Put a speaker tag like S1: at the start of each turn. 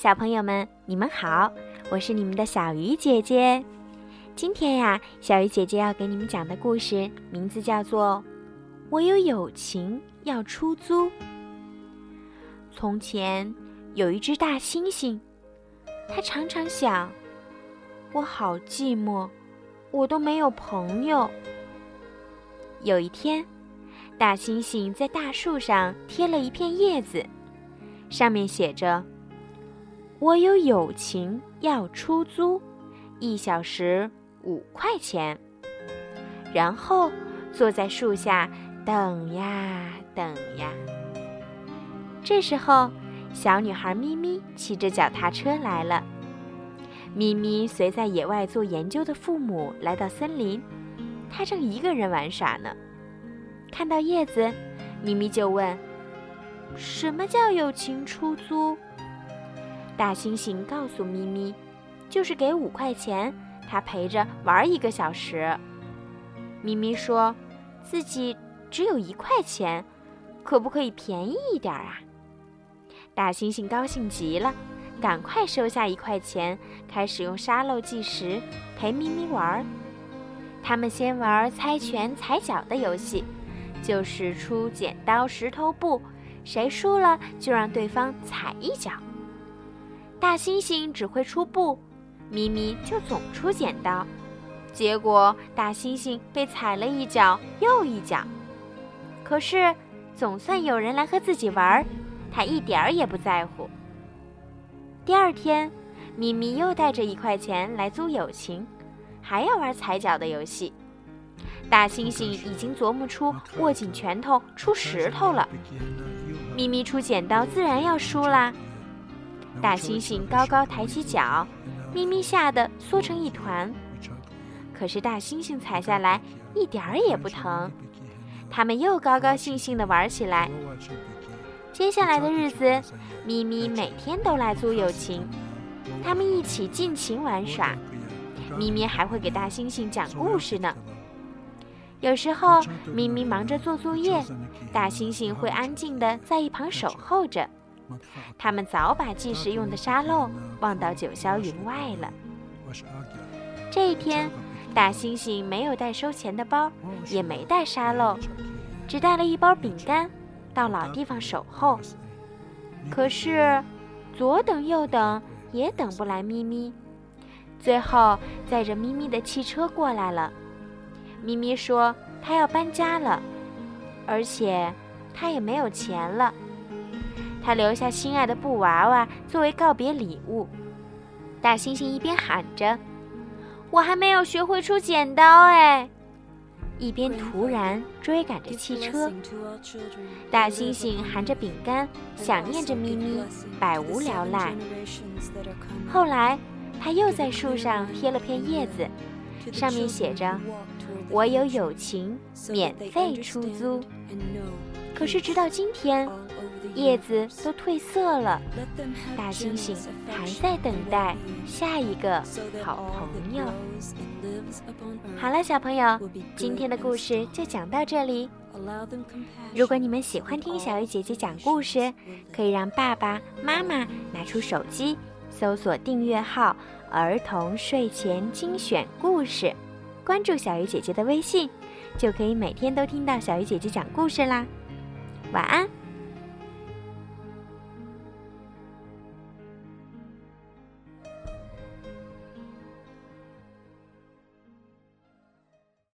S1: 小朋友们，你们好，我是你们的小鱼姐姐。今天呀，小鱼姐姐要给你们讲的故事名字叫做《我有友情要出租》。从前有一只大猩猩，它常常想：我好寂寞，我都没有朋友。有一天，大猩猩在大树上贴了一片叶子，上面写着。我有友情要出租，一小时五块钱。然后坐在树下等呀等呀。这时候，小女孩咪咪骑着脚踏车来了。咪咪随在野外做研究的父母来到森林，她正一个人玩耍呢。看到叶子，咪咪就问：“什么叫友情出租？”大猩猩告诉咪咪：“就是给五块钱，他陪着玩一个小时。”咪咪说：“自己只有一块钱，可不可以便宜一点啊？”大猩猩高兴极了，赶快收下一块钱，开始用沙漏计时陪咪咪玩。他们先玩猜拳、踩脚的游戏，就是出剪刀石头布，谁输了就让对方踩一脚。大猩猩只会出布，咪咪就总出剪刀，结果大猩猩被踩了一脚又一脚。可是总算有人来和自己玩，他一点儿也不在乎。第二天，咪咪又带着一块钱来租友情，还要玩踩脚的游戏。大猩猩已经琢磨出握紧拳头出石头了，咪咪出剪刀自然要输啦。大猩猩高高抬起脚，咪咪吓得缩成一团。可是大猩猩踩下来一点儿也不疼。他们又高高兴兴地玩起来。接下来的日子，咪咪每天都来租友情，他们一起尽情玩耍。咪咪还会给大猩猩讲故事呢。有时候，咪咪忙着做作业，大猩猩会安静地在一旁守候着。他们早把计时用的沙漏忘到九霄云外了。这一天，大猩猩没有带收钱的包，也没带沙漏，只带了一包饼干，到老地方守候。可是，左等右等也等不来咪咪。最后，载着咪咪的汽车过来了。咪咪说：“他要搬家了，而且他也没有钱了。”他留下心爱的布娃娃作为告别礼物。大猩猩一边喊着：“我还没有学会出剪刀哎！”一边突然追赶着汽车。大猩猩含着饼干，想念着咪咪，百无聊赖。后来，他又在树上贴了片叶子，上面写着：“我有友情，免费出租。”可是，直到今天。叶子都褪色了，大猩猩还在等待下一个好朋友。好了，小朋友，今天的故事就讲到这里。如果你们喜欢听小鱼姐姐讲故事，可以让爸爸妈妈拿出手机，搜索订阅号“儿童睡前精选故事”，关注小鱼姐姐的微信，就可以每天都听到小鱼姐姐讲故事啦。晚安。